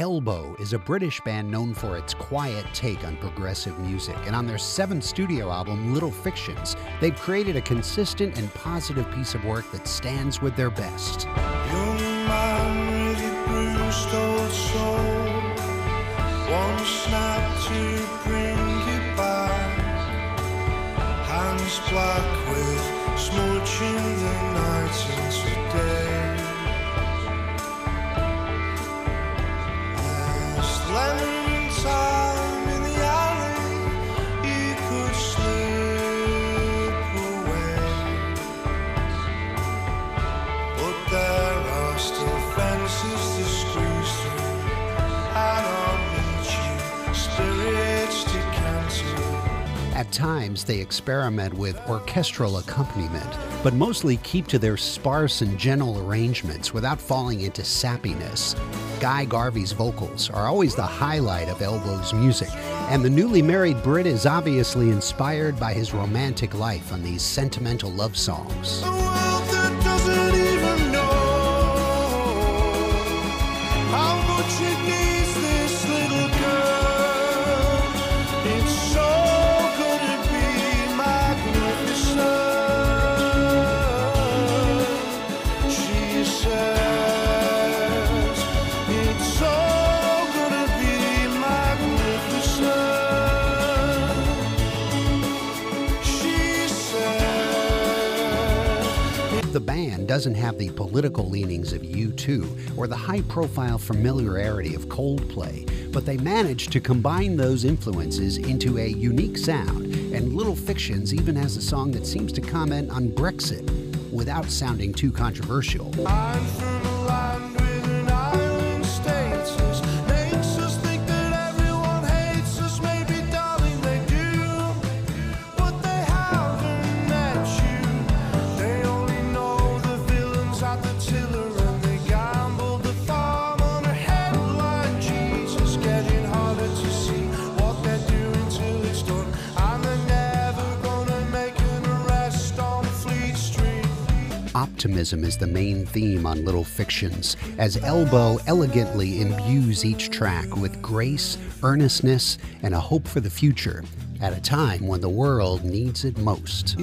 Elbow is a British band known for its quiet take on progressive music, and on their seventh studio album, Little Fictions, they've created a consistent and positive piece of work that stands with their best. Black with the night into day. At times, they experiment with orchestral accompaniment, but mostly keep to their sparse and gentle arrangements without falling into sappiness. Guy Garvey's vocals are always the highlight of Elbow's music, and the newly married Brit is obviously inspired by his romantic life on these sentimental love songs. The band doesn't have the political leanings of U2 or the high profile familiarity of Coldplay, but they managed to combine those influences into a unique sound, and Little Fictions even has a song that seems to comment on Brexit without sounding too controversial. Optimism is the main theme on Little Fictions, as Elbow elegantly imbues each track with grace, earnestness, and a hope for the future at a time when the world needs it most.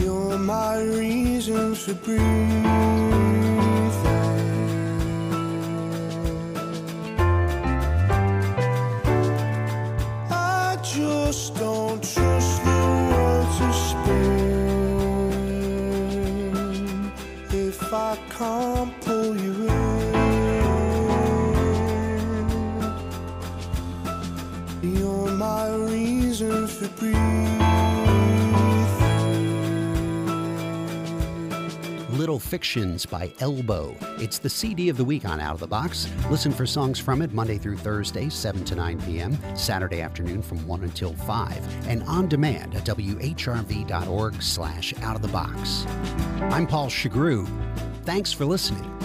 If I can't pull you in. Little Fictions by Elbow. It's the CD of the week on Out of the Box. Listen for songs from it Monday through Thursday, 7 to 9 p.m., Saturday afternoon from 1 until 5, and on demand at whrv.org slash out of the box. I'm Paul Shugrue. Thanks for listening.